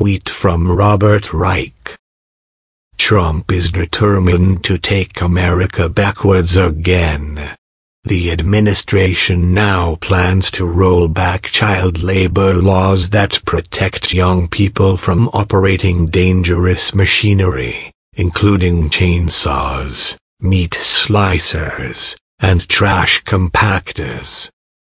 tweet from Robert Reich. Trump is determined to take America backwards again. The administration now plans to roll back child labor laws that protect young people from operating dangerous machinery, including chainsaws, meat slicers, and trash compactors.